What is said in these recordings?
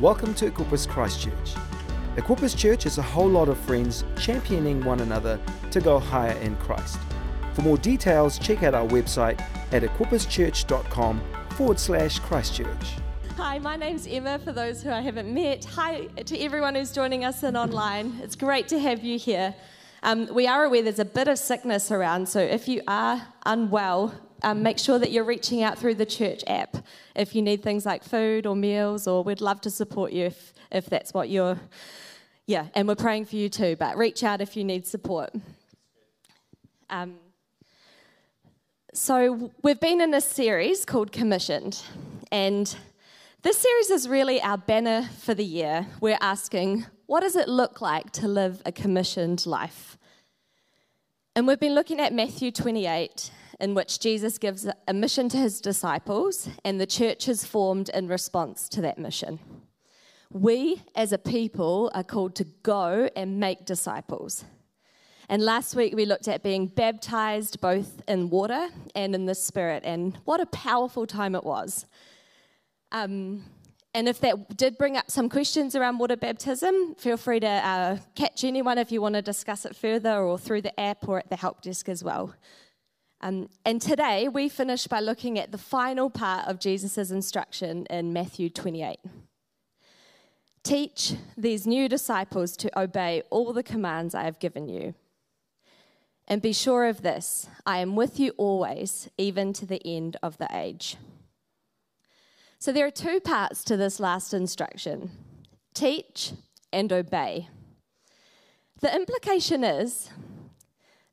Welcome to Equippers Christchurch. Equippers Church is a whole lot of friends championing one another to go higher in Christ. For more details, check out our website at equipperschurch.com forward slash Christchurch. Hi, my name's Emma, for those who I haven't met. Hi to everyone who's joining us in online. It's great to have you here. Um, we are aware there's a bit of sickness around, so if you are unwell, um, make sure that you're reaching out through the church app if you need things like food or meals, or we'd love to support you if, if that's what you're, yeah, and we're praying for you too, but reach out if you need support. Um, so, we've been in a series called Commissioned, and this series is really our banner for the year. We're asking, what does it look like to live a commissioned life? And we've been looking at Matthew 28, in which Jesus gives a mission to his disciples, and the church is formed in response to that mission. We, as a people, are called to go and make disciples. And last week we looked at being baptized both in water and in the Spirit, and what a powerful time it was. Um, and if that did bring up some questions around water baptism, feel free to uh, catch anyone if you want to discuss it further or through the app or at the help desk as well. Um, and today we finish by looking at the final part of Jesus' instruction in Matthew 28. Teach these new disciples to obey all the commands I have given you. And be sure of this I am with you always, even to the end of the age. So there are two parts to this last instruction teach and obey. The implication is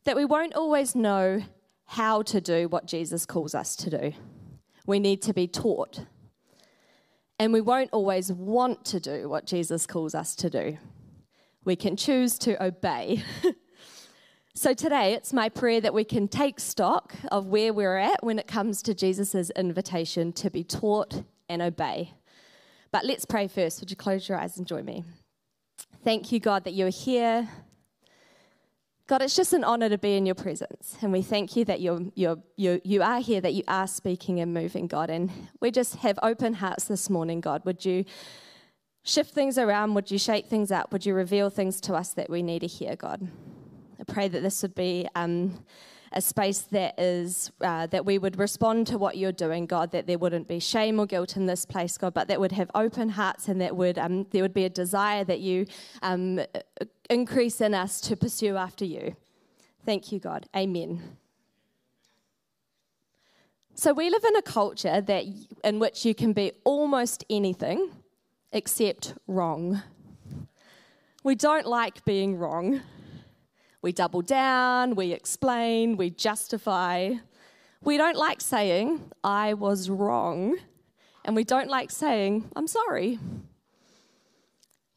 that we won't always know how to do what Jesus calls us to do. We need to be taught. And we won't always want to do what Jesus calls us to do. We can choose to obey. so today, it's my prayer that we can take stock of where we're at when it comes to Jesus' invitation to be taught and obey. But let's pray first. Would you close your eyes and join me? Thank you, God, that you're here. God, it's just an honor to be in your presence. And we thank you that you're, you're, you you are here, that you are speaking and moving, God. And we just have open hearts this morning, God. Would you shift things around? Would you shake things up? Would you reveal things to us that we need to hear, God? I pray that this would be um, a space that is uh, that we would respond to what you're doing, God. That there wouldn't be shame or guilt in this place, God, but that would have open hearts and that would um, there would be a desire that you um, increase in us to pursue after you. Thank you, God. Amen. So we live in a culture that in which you can be almost anything except wrong. We don't like being wrong. We double down, we explain, we justify. We don't like saying, I was wrong. And we don't like saying, I'm sorry.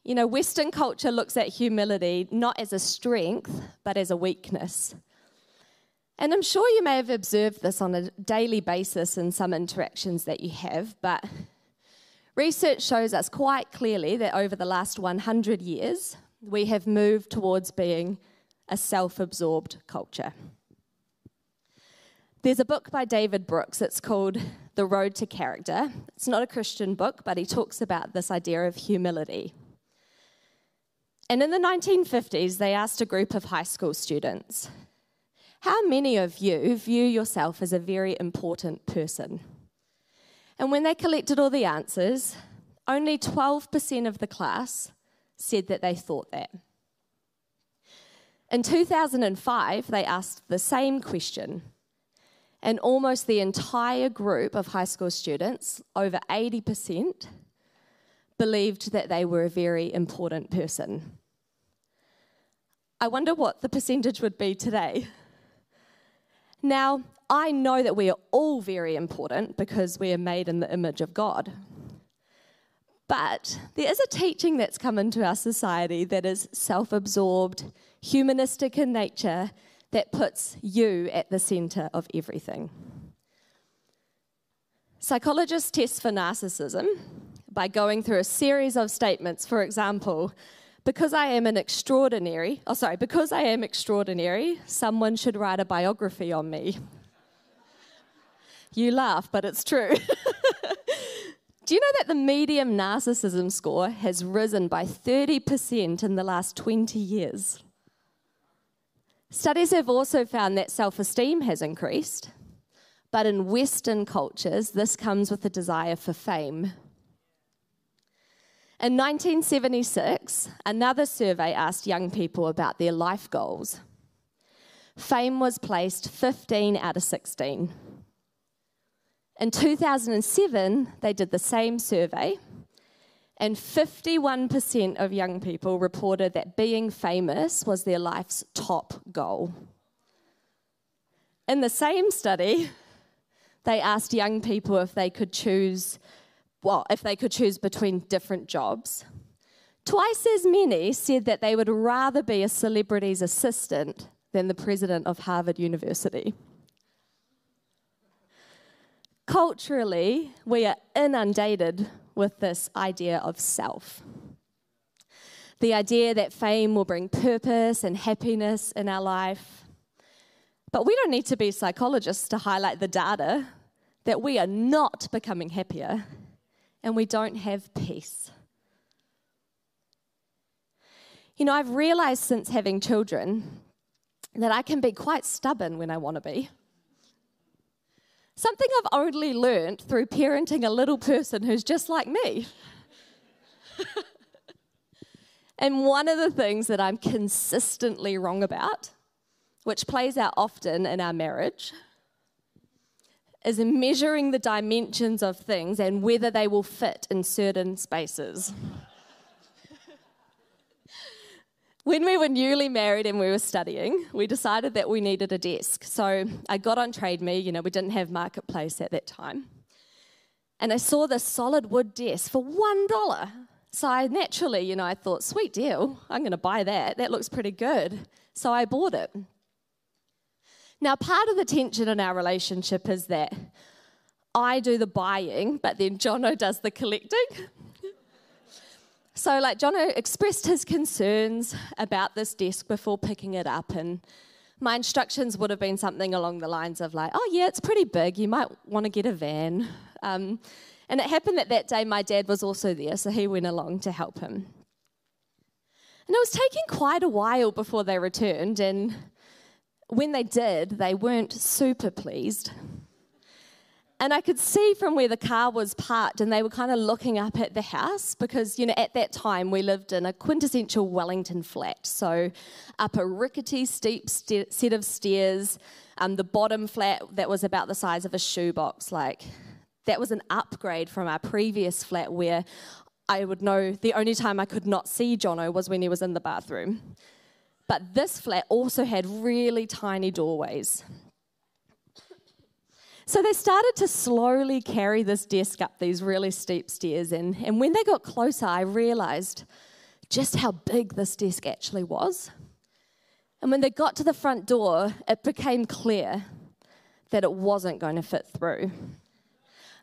You know, Western culture looks at humility not as a strength, but as a weakness. And I'm sure you may have observed this on a daily basis in some interactions that you have, but research shows us quite clearly that over the last 100 years, we have moved towards being a self absorbed culture. There's a book by David Brooks. It's called The Road to Character. It's not a Christian book, but he talks about this idea of humility. And in the 1950s, they asked a group of high school students, How many of you view yourself as a very important person? And when they collected all the answers, only 12% of the class said that they thought that. In 2005, they asked the same question, and almost the entire group of high school students, over 80%, believed that they were a very important person. I wonder what the percentage would be today. Now, I know that we are all very important because we are made in the image of God. But there is a teaching that's come into our society that is self absorbed, humanistic in nature, that puts you at the center of everything. Psychologists test for narcissism by going through a series of statements. For example, because I am an extraordinary, oh, sorry, because I am extraordinary, someone should write a biography on me. you laugh, but it's true. Do you know that the medium narcissism score has risen by 30% in the last 20 years? Studies have also found that self esteem has increased, but in Western cultures, this comes with a desire for fame. In 1976, another survey asked young people about their life goals. Fame was placed 15 out of 16. In 2007, they did the same survey, and 51% of young people reported that being famous was their life's top goal. In the same study, they asked young people if they could choose, well, if they could choose between different jobs. Twice as many said that they would rather be a celebrity's assistant than the president of Harvard University. Culturally, we are inundated with this idea of self. The idea that fame will bring purpose and happiness in our life. But we don't need to be psychologists to highlight the data that we are not becoming happier and we don't have peace. You know, I've realized since having children that I can be quite stubborn when I want to be. Something I've only learned through parenting a little person who's just like me. and one of the things that I'm consistently wrong about, which plays out often in our marriage, is in measuring the dimensions of things and whether they will fit in certain spaces. When we were newly married and we were studying, we decided that we needed a desk. So I got on Trade Me, you know, we didn't have Marketplace at that time. And I saw this solid wood desk for $1. So I naturally, you know, I thought, sweet deal, I'm going to buy that. That looks pretty good. So I bought it. Now, part of the tension in our relationship is that I do the buying, but then Jono does the collecting. So, like, Jono expressed his concerns about this desk before picking it up, and my instructions would have been something along the lines of, like, oh, yeah, it's pretty big. You might want to get a van. Um, and it happened that that day my dad was also there, so he went along to help him. And it was taking quite a while before they returned, and when they did, they weren't super pleased. And I could see from where the car was parked, and they were kind of looking up at the house because, you know, at that time we lived in a quintessential Wellington flat. So, up a rickety, steep st- set of stairs, um, the bottom flat that was about the size of a shoebox. Like, that was an upgrade from our previous flat where I would know the only time I could not see Jono was when he was in the bathroom. But this flat also had really tiny doorways. So they started to slowly carry this desk up these really steep stairs. And, and when they got closer, I realized just how big this desk actually was. And when they got to the front door, it became clear that it wasn't going to fit through.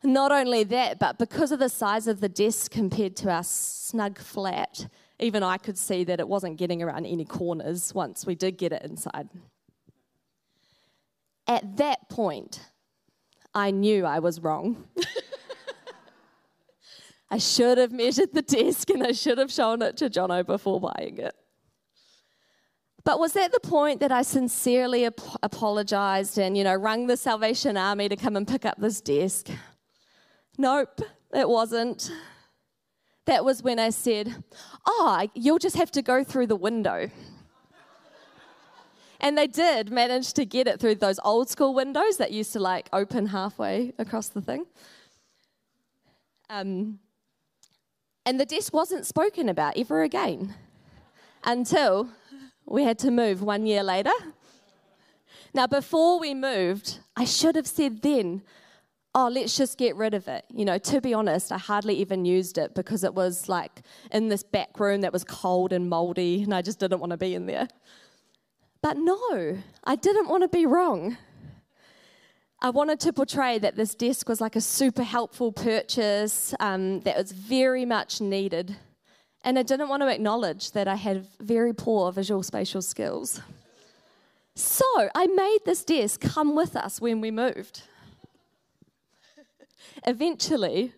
Not only that, but because of the size of the desk compared to our snug flat, even I could see that it wasn't getting around any corners once we did get it inside. At that point, I knew I was wrong. I should have measured the desk and I should have shown it to Jono before buying it. But was that the point that I sincerely ap- apologized and, you know, rung the Salvation Army to come and pick up this desk? Nope, it wasn't. That was when I said, Oh, you'll just have to go through the window. And they did manage to get it through those old school windows that used to like open halfway across the thing. Um, and the desk wasn't spoken about ever again until we had to move one year later. Now, before we moved, I should have said then, oh, let's just get rid of it. You know, to be honest, I hardly even used it because it was like in this back room that was cold and moldy, and I just didn't want to be in there. But no, I didn't want to be wrong. I wanted to portray that this desk was like a super helpful purchase um, that was very much needed. And I didn't want to acknowledge that I had very poor visual spatial skills. So I made this desk come with us when we moved. Eventually,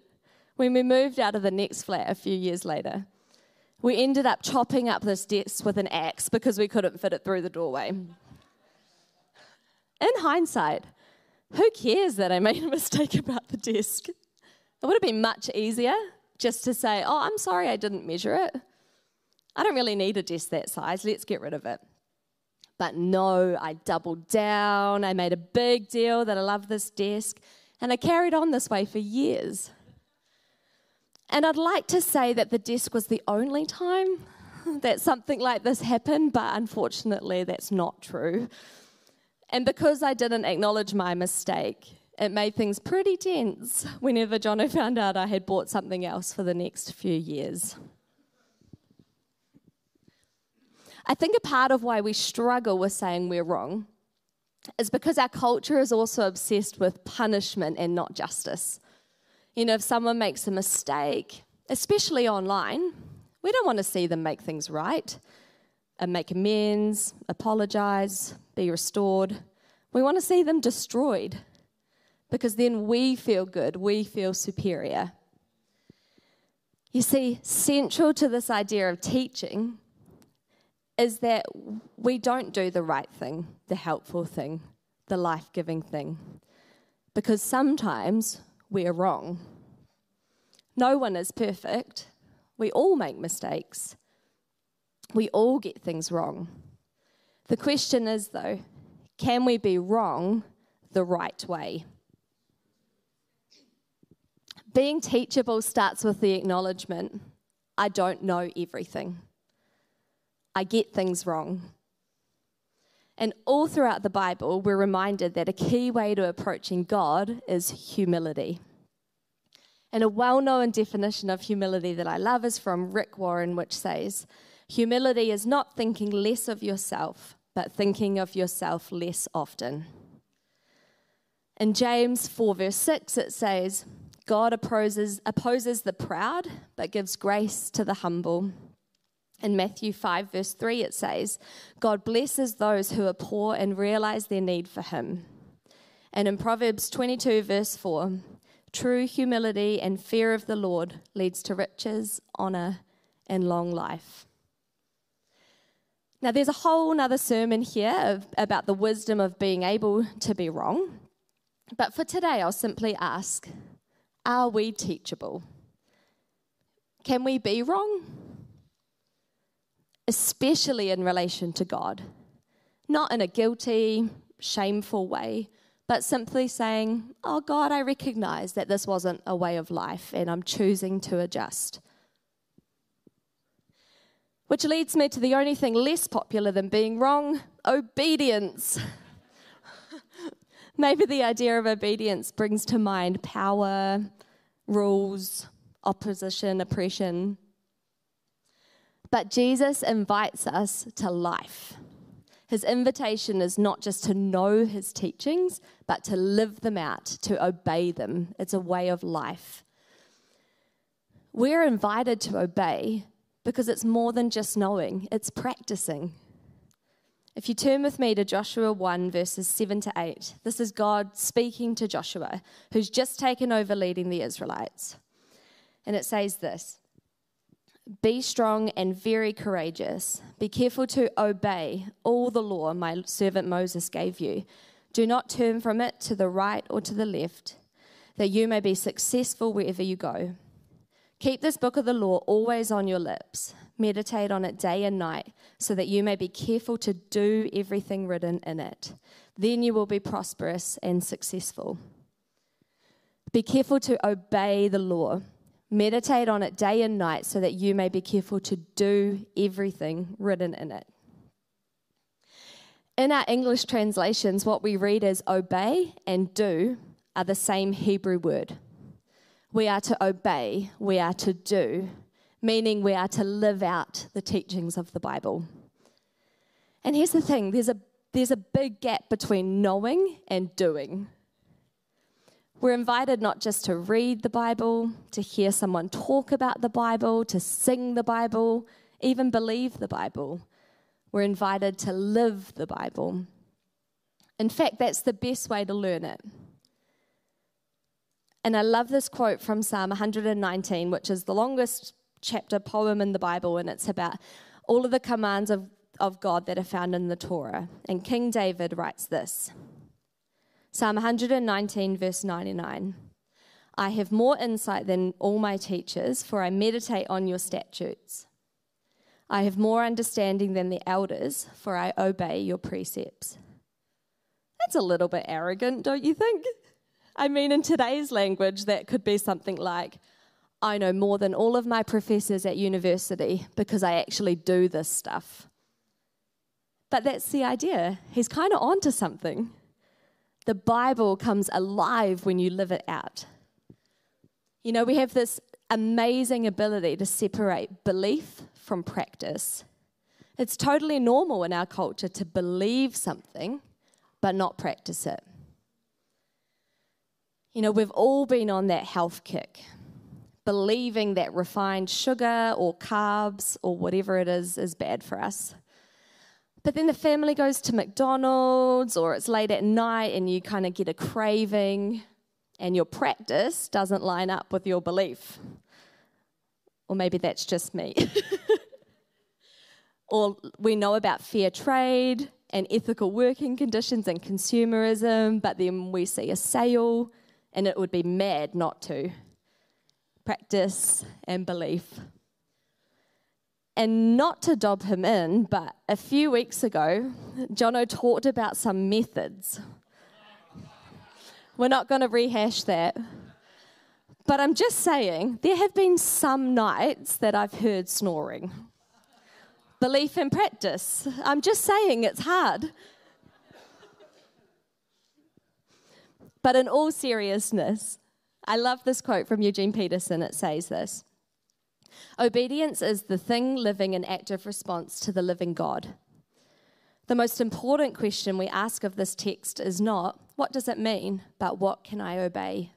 when we moved out of the next flat a few years later, we ended up chopping up this desk with an axe because we couldn't fit it through the doorway. In hindsight, who cares that I made a mistake about the desk? It would have been much easier just to say, oh, I'm sorry I didn't measure it. I don't really need a desk that size. Let's get rid of it. But no, I doubled down. I made a big deal that I love this desk. And I carried on this way for years. And I'd like to say that the desk was the only time that something like this happened, but unfortunately, that's not true. And because I didn't acknowledge my mistake, it made things pretty tense whenever Jono found out I had bought something else for the next few years. I think a part of why we struggle with saying we're wrong is because our culture is also obsessed with punishment and not justice. You know, if someone makes a mistake, especially online, we don't want to see them make things right and make amends, apologize, be restored. We want to see them destroyed because then we feel good, we feel superior. You see, central to this idea of teaching is that we don't do the right thing, the helpful thing, the life giving thing, because sometimes we're wrong. No one is perfect. We all make mistakes. We all get things wrong. The question is, though, can we be wrong the right way? Being teachable starts with the acknowledgement I don't know everything. I get things wrong. And all throughout the Bible, we're reminded that a key way to approaching God is humility. And a well known definition of humility that I love is from Rick Warren, which says, Humility is not thinking less of yourself, but thinking of yourself less often. In James 4, verse 6, it says, God opposes, opposes the proud, but gives grace to the humble. In Matthew 5, verse 3, it says, God blesses those who are poor and realize their need for Him. And in Proverbs 22, verse 4, true humility and fear of the Lord leads to riches, honor, and long life. Now, there's a whole other sermon here of, about the wisdom of being able to be wrong. But for today, I'll simply ask Are we teachable? Can we be wrong? Especially in relation to God. Not in a guilty, shameful way, but simply saying, Oh God, I recognize that this wasn't a way of life and I'm choosing to adjust. Which leads me to the only thing less popular than being wrong obedience. Maybe the idea of obedience brings to mind power, rules, opposition, oppression. But Jesus invites us to life. His invitation is not just to know his teachings, but to live them out, to obey them. It's a way of life. We're invited to obey because it's more than just knowing, it's practicing. If you turn with me to Joshua 1, verses 7 to 8, this is God speaking to Joshua, who's just taken over leading the Israelites. And it says this be strong and very courageous. Be careful to obey all the law my servant Moses gave you. Do not turn from it to the right or to the left, that you may be successful wherever you go. Keep this book of the law always on your lips. Meditate on it day and night, so that you may be careful to do everything written in it. Then you will be prosperous and successful. Be careful to obey the law. Meditate on it day and night so that you may be careful to do everything written in it. In our English translations, what we read as obey and do are the same Hebrew word. We are to obey, we are to do, meaning we are to live out the teachings of the Bible. And here's the thing there's a, there's a big gap between knowing and doing. We're invited not just to read the Bible, to hear someone talk about the Bible, to sing the Bible, even believe the Bible. We're invited to live the Bible. In fact, that's the best way to learn it. And I love this quote from Psalm 119, which is the longest chapter poem in the Bible, and it's about all of the commands of, of God that are found in the Torah. And King David writes this Psalm 119, verse 99. I have more insight than all my teachers, for I meditate on your statutes. I have more understanding than the elders, for I obey your precepts. That's a little bit arrogant, don't you think? I mean, in today's language, that could be something like, I know more than all of my professors at university because I actually do this stuff. But that's the idea. He's kind of onto something. The Bible comes alive when you live it out. You know, we have this amazing ability to separate belief from practice. It's totally normal in our culture to believe something but not practice it. You know, we've all been on that health kick, believing that refined sugar or carbs or whatever it is is bad for us. But then the family goes to McDonald's or it's late at night and you kind of get a craving and your practice doesn't line up with your belief. Or maybe that's just me. or we know about fair trade and ethical working conditions and consumerism, but then we see a sale and it would be mad not to. Practice and belief. And not to dob him in, but a few weeks ago, Jono talked about some methods. We're not going to rehash that. But I'm just saying, there have been some nights that I've heard snoring. Belief and practice. I'm just saying it's hard. But in all seriousness, I love this quote from Eugene Peterson. It says this Obedience is the thing living in active response to the living God. The most important question we ask of this text is not, what does it mean, but what can I obey?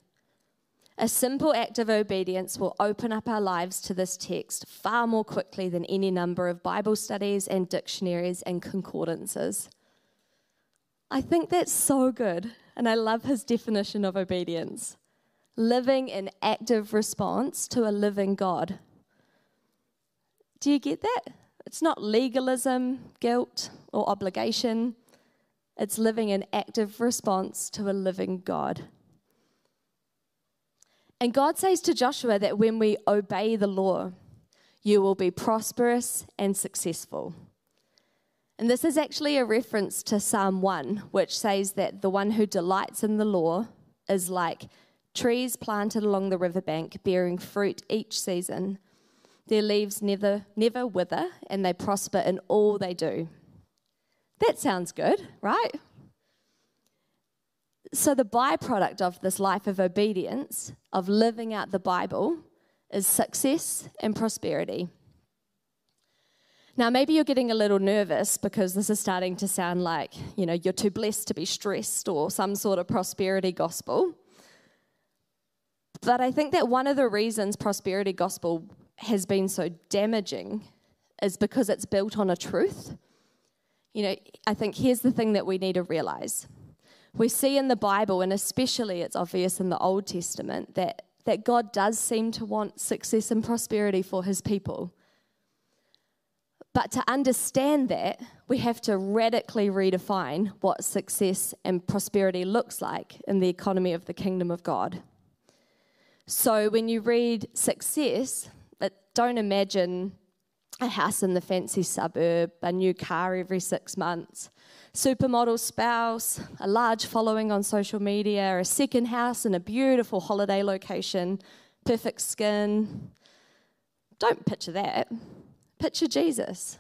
A simple act of obedience will open up our lives to this text far more quickly than any number of Bible studies and dictionaries and concordances. I think that's so good. And I love his definition of obedience living in active response to a living God. Do you get that? It's not legalism, guilt, or obligation. It's living in active response to a living God. And God says to Joshua that when we obey the law, you will be prosperous and successful. And this is actually a reference to Psalm 1, which says that the one who delights in the law is like trees planted along the riverbank, bearing fruit each season. Their leaves never, never wither, and they prosper in all they do. That sounds good, right? So, the byproduct of this life of obedience, of living out the Bible, is success and prosperity. Now, maybe you're getting a little nervous because this is starting to sound like, you know, you're too blessed to be stressed or some sort of prosperity gospel. But I think that one of the reasons prosperity gospel has been so damaging is because it's built on a truth. You know, I think here's the thing that we need to realize. We see in the Bible, and especially it's obvious in the Old Testament, that, that God does seem to want success and prosperity for his people. But to understand that, we have to radically redefine what success and prosperity looks like in the economy of the kingdom of God. So when you read success, don't imagine a house in the fancy suburb, a new car every six months, supermodel spouse, a large following on social media, a second house in a beautiful holiday location, perfect skin. Don't picture that. Picture Jesus.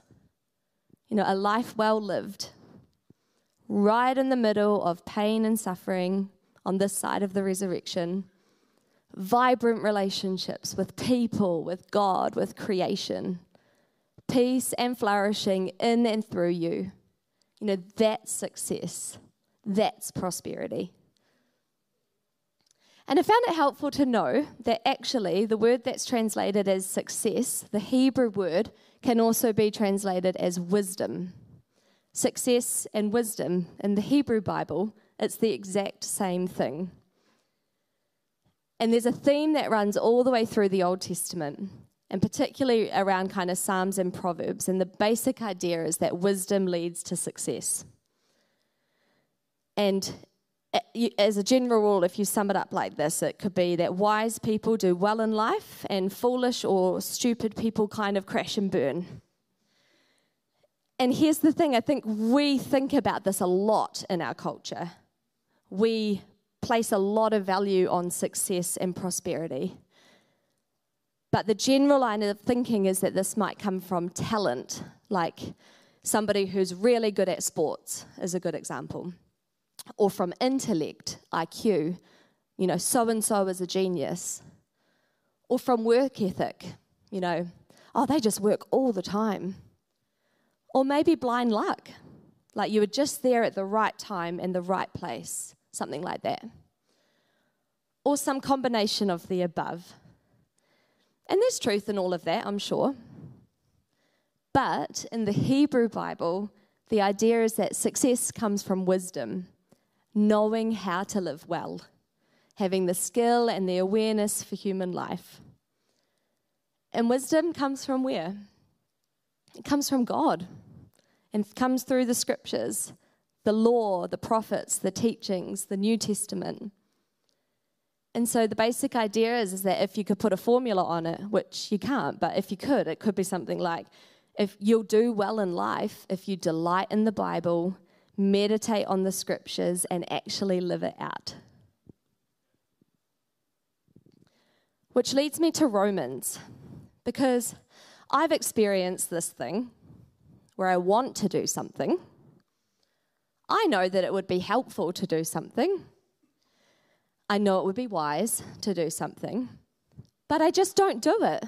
You know, a life well lived, right in the middle of pain and suffering on this side of the resurrection. Vibrant relationships with people, with God, with creation. Peace and flourishing in and through you. You know, that's success. That's prosperity. And I found it helpful to know that actually the word that's translated as success, the Hebrew word, can also be translated as wisdom. Success and wisdom, in the Hebrew Bible, it's the exact same thing. And there's a theme that runs all the way through the Old Testament, and particularly around kind of Psalms and Proverbs. And the basic idea is that wisdom leads to success. And eh, as a general rule, if you sum it up like this, it could be that wise people do well in life and foolish or stupid people kind of crash and burn. And here's the thing I think we think about this a lot in our culture. We place a lot of value on success and prosperity. But the general line of thinking is that this might come from talent, like somebody who's really good at sports is a good example, or from intellect, IQ, you know, so and so is a genius, or from work ethic, you know, oh, they just work all the time. Or maybe blind luck, like you were just there at the right time in the right place, something like that. Or some combination of the above. And there's truth in all of that, I'm sure. But in the Hebrew Bible, the idea is that success comes from wisdom, knowing how to live well, having the skill and the awareness for human life. And wisdom comes from where? It comes from God and comes through the scriptures the law, the prophets, the teachings, the New Testament. And so the basic idea is, is that if you could put a formula on it, which you can't, but if you could, it could be something like if you'll do well in life if you delight in the Bible, meditate on the scriptures, and actually live it out. Which leads me to Romans, because I've experienced this thing where I want to do something. I know that it would be helpful to do something. I know it would be wise to do something, but I just don't do it.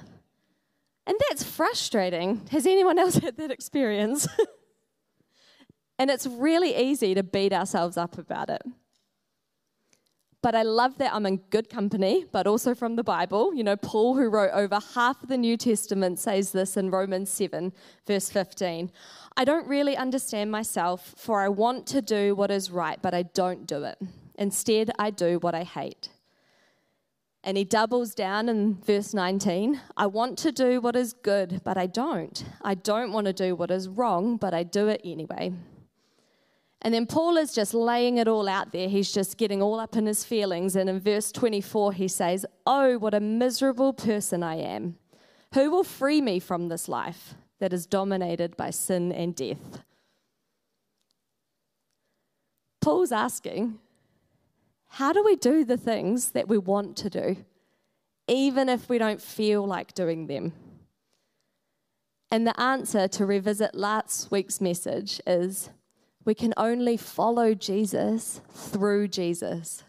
And that's frustrating. Has anyone else had that experience? and it's really easy to beat ourselves up about it. But I love that I'm in good company, but also from the Bible. You know, Paul, who wrote over half of the New Testament, says this in Romans 7, verse 15. I don't really understand myself, for I want to do what is right, but I don't do it. Instead, I do what I hate. And he doubles down in verse 19 I want to do what is good, but I don't. I don't want to do what is wrong, but I do it anyway. And then Paul is just laying it all out there. He's just getting all up in his feelings. And in verse 24, he says, Oh, what a miserable person I am. Who will free me from this life that is dominated by sin and death? Paul's asking, How do we do the things that we want to do, even if we don't feel like doing them? And the answer to revisit last week's message is we can only follow Jesus through Jesus.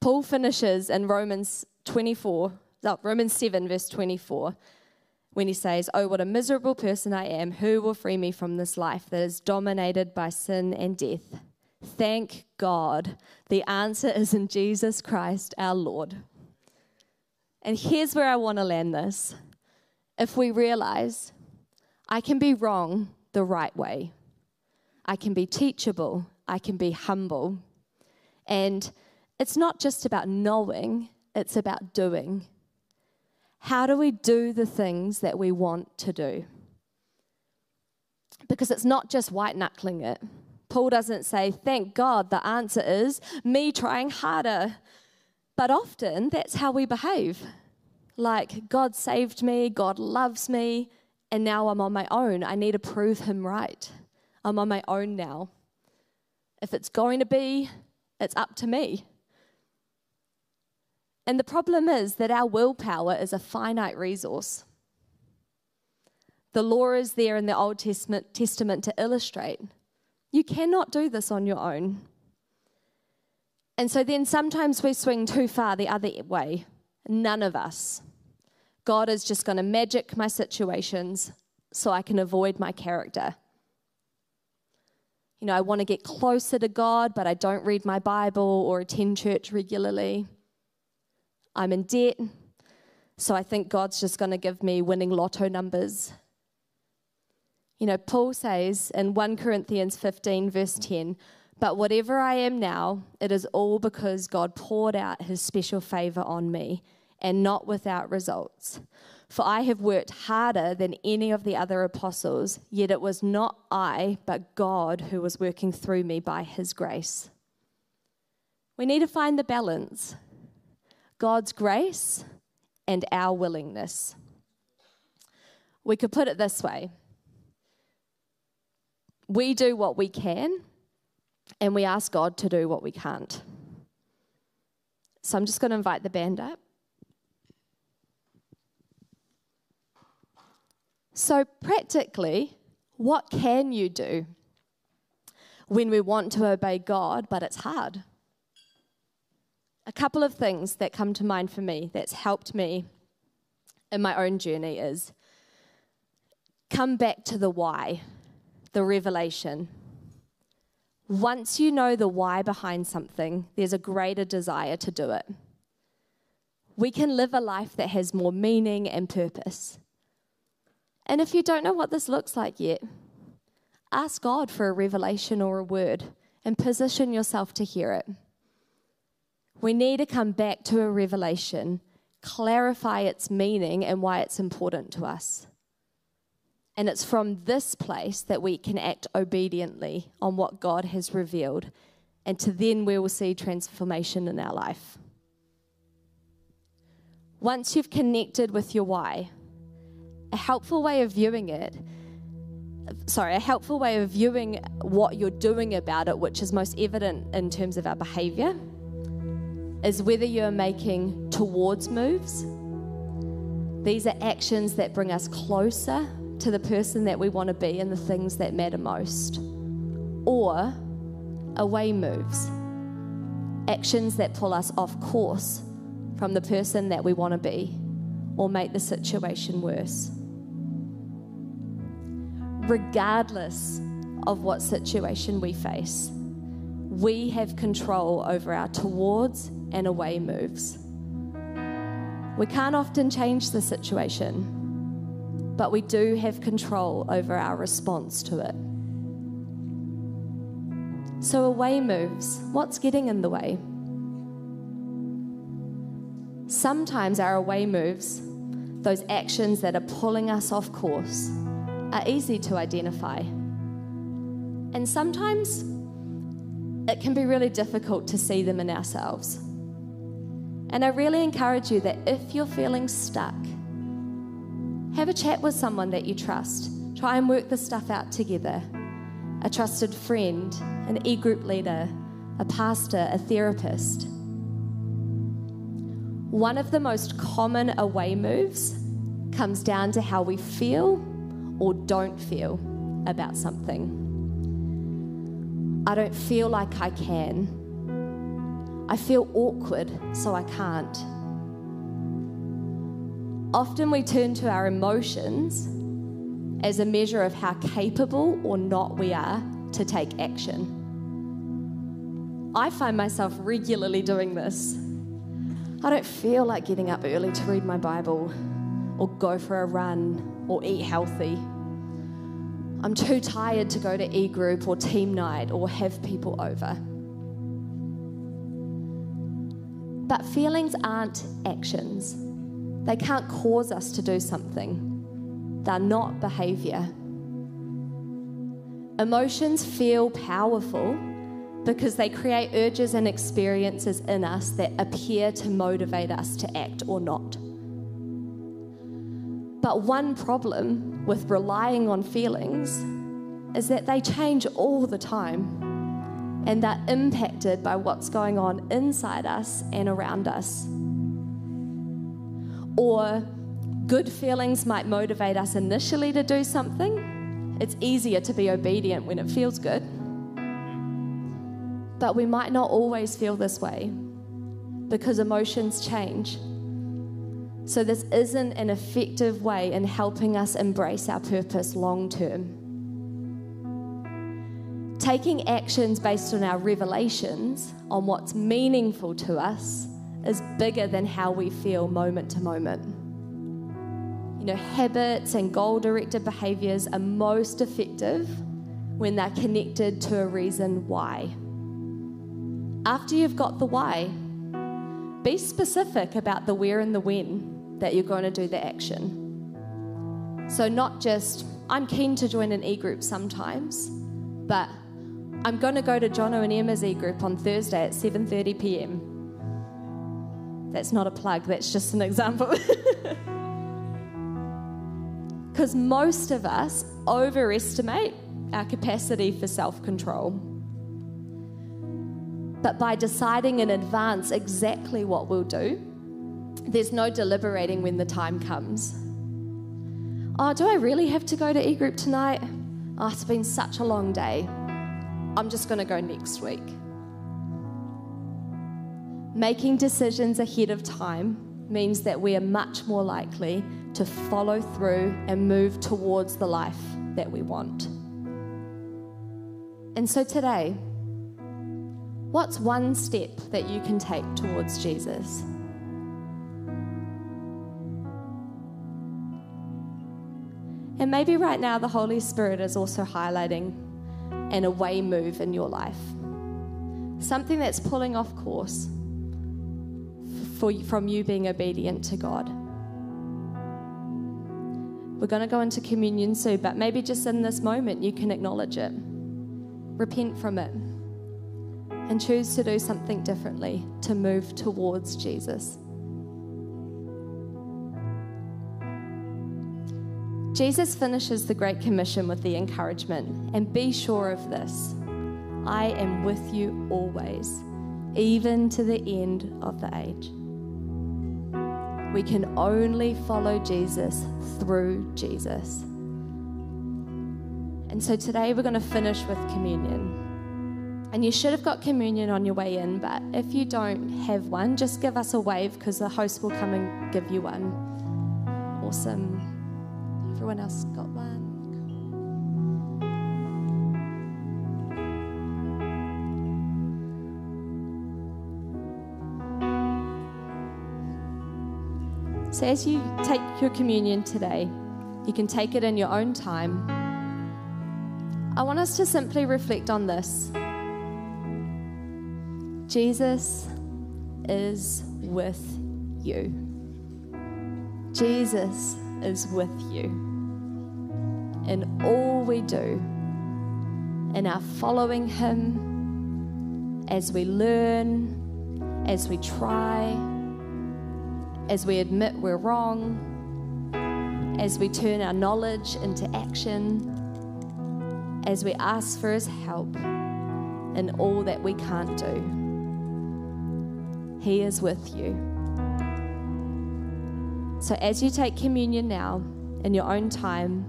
Paul finishes in Romans 24, oh, Romans 7, verse 24, when he says, Oh, what a miserable person I am. Who will free me from this life that is dominated by sin and death? Thank God. The answer is in Jesus Christ, our Lord. And here's where I want to land this. If we realize I can be wrong the right way. I can be teachable, I can be humble. And it's not just about knowing, it's about doing. How do we do the things that we want to do? Because it's not just white knuckling it. Paul doesn't say, Thank God, the answer is me trying harder. But often that's how we behave. Like, God saved me, God loves me, and now I'm on my own. I need to prove him right. I'm on my own now. If it's going to be, it's up to me. And the problem is that our willpower is a finite resource. The law is there in the Old Testament, Testament to illustrate. You cannot do this on your own. And so then sometimes we swing too far the other way. None of us. God is just going to magic my situations so I can avoid my character. You know, I want to get closer to God, but I don't read my Bible or attend church regularly. I'm in debt, so I think God's just going to give me winning lotto numbers. You know, Paul says in 1 Corinthians 15, verse 10, But whatever I am now, it is all because God poured out his special favor on me and not without results. For I have worked harder than any of the other apostles, yet it was not I, but God who was working through me by his grace. We need to find the balance God's grace and our willingness. We could put it this way we do what we can, and we ask God to do what we can't. So I'm just going to invite the band up. So, practically, what can you do when we want to obey God, but it's hard? A couple of things that come to mind for me that's helped me in my own journey is come back to the why, the revelation. Once you know the why behind something, there's a greater desire to do it. We can live a life that has more meaning and purpose. And if you don't know what this looks like yet, ask God for a revelation or a word and position yourself to hear it. We need to come back to a revelation, clarify its meaning and why it's important to us. And it's from this place that we can act obediently on what God has revealed. And to then we will see transformation in our life. Once you've connected with your why, a helpful way of viewing it sorry, a helpful way of viewing what you're doing about it, which is most evident in terms of our behavior, is whether you're making towards moves. These are actions that bring us closer to the person that we want to be and the things that matter most, or away moves, actions that pull us off course from the person that we want to be or make the situation worse regardless of what situation we face. We have control over our towards and away moves. We can't often change the situation, but we do have control over our response to it. So, away moves, what's getting in the way? Sometimes our away moves, those actions that are pulling us off course, are easy to identify. And sometimes it can be really difficult to see them in ourselves. And I really encourage you that if you're feeling stuck, have a chat with someone that you trust. Try and work this stuff out together. A trusted friend, an e group leader, a pastor, a therapist. One of the most common away moves comes down to how we feel or don't feel about something. I don't feel like I can. I feel awkward, so I can't. Often we turn to our emotions as a measure of how capable or not we are to take action. I find myself regularly doing this. I don't feel like getting up early to read my Bible or go for a run or eat healthy. I'm too tired to go to e group or team night or have people over. But feelings aren't actions. They can't cause us to do something. They're not behavior. Emotions feel powerful because they create urges and experiences in us that appear to motivate us to act or not. But one problem with relying on feelings is that they change all the time and they're impacted by what's going on inside us and around us. Or good feelings might motivate us initially to do something. It's easier to be obedient when it feels good. But we might not always feel this way because emotions change so, this isn't an effective way in helping us embrace our purpose long term. Taking actions based on our revelations, on what's meaningful to us, is bigger than how we feel moment to moment. You know, habits and goal directed behaviors are most effective when they're connected to a reason why. After you've got the why, be specific about the where and the when that you're going to do the action. So, not just, I'm keen to join an e group sometimes, but I'm going to go to Jono and Emma's e group on Thursday at 7:30 p.m. That's not a plug, that's just an example. Because most of us overestimate our capacity for self control. But by deciding in advance exactly what we'll do, there's no deliberating when the time comes. Oh, do I really have to go to e group tonight? Oh, it's been such a long day. I'm just going to go next week. Making decisions ahead of time means that we are much more likely to follow through and move towards the life that we want. And so today, what's one step that you can take towards Jesus? And maybe right now the Holy Spirit is also highlighting an away move in your life. Something that's pulling off course for, from you being obedient to God. We're going to go into communion soon, but maybe just in this moment you can acknowledge it, repent from it, and choose to do something differently to move towards Jesus. Jesus finishes the Great Commission with the encouragement, and be sure of this I am with you always, even to the end of the age. We can only follow Jesus through Jesus. And so today we're going to finish with communion. And you should have got communion on your way in, but if you don't have one, just give us a wave because the host will come and give you one. Awesome. Everyone else got one? So, as you take your communion today, you can take it in your own time. I want us to simply reflect on this Jesus is with you. Jesus is with you in all we do, in our following Him, as we learn, as we try as we admit we're wrong, as we turn our knowledge into action, as we ask for His help in all that we can't do. He is with you. So, as you take communion now in your own time,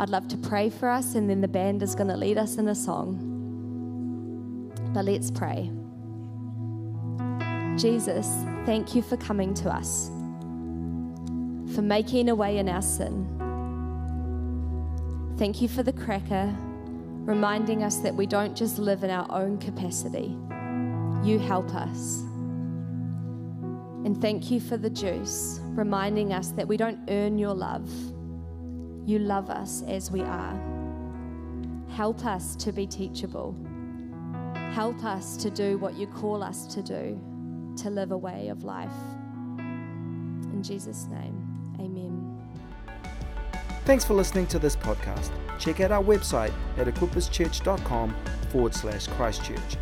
I'd love to pray for us, and then the band is going to lead us in a song. But let's pray. Jesus, thank you for coming to us for making a way in our sin. Thank you for the cracker, reminding us that we don't just live in our own capacity. You help us. And thank you for the juice, reminding us that we don't earn your love. You love us as we are. Help us to be teachable. Help us to do what you call us to do, to live a way of life. In Jesus' name. Amen. Thanks for listening to this podcast. Check out our website at equipperschurch.com forward slash Christchurch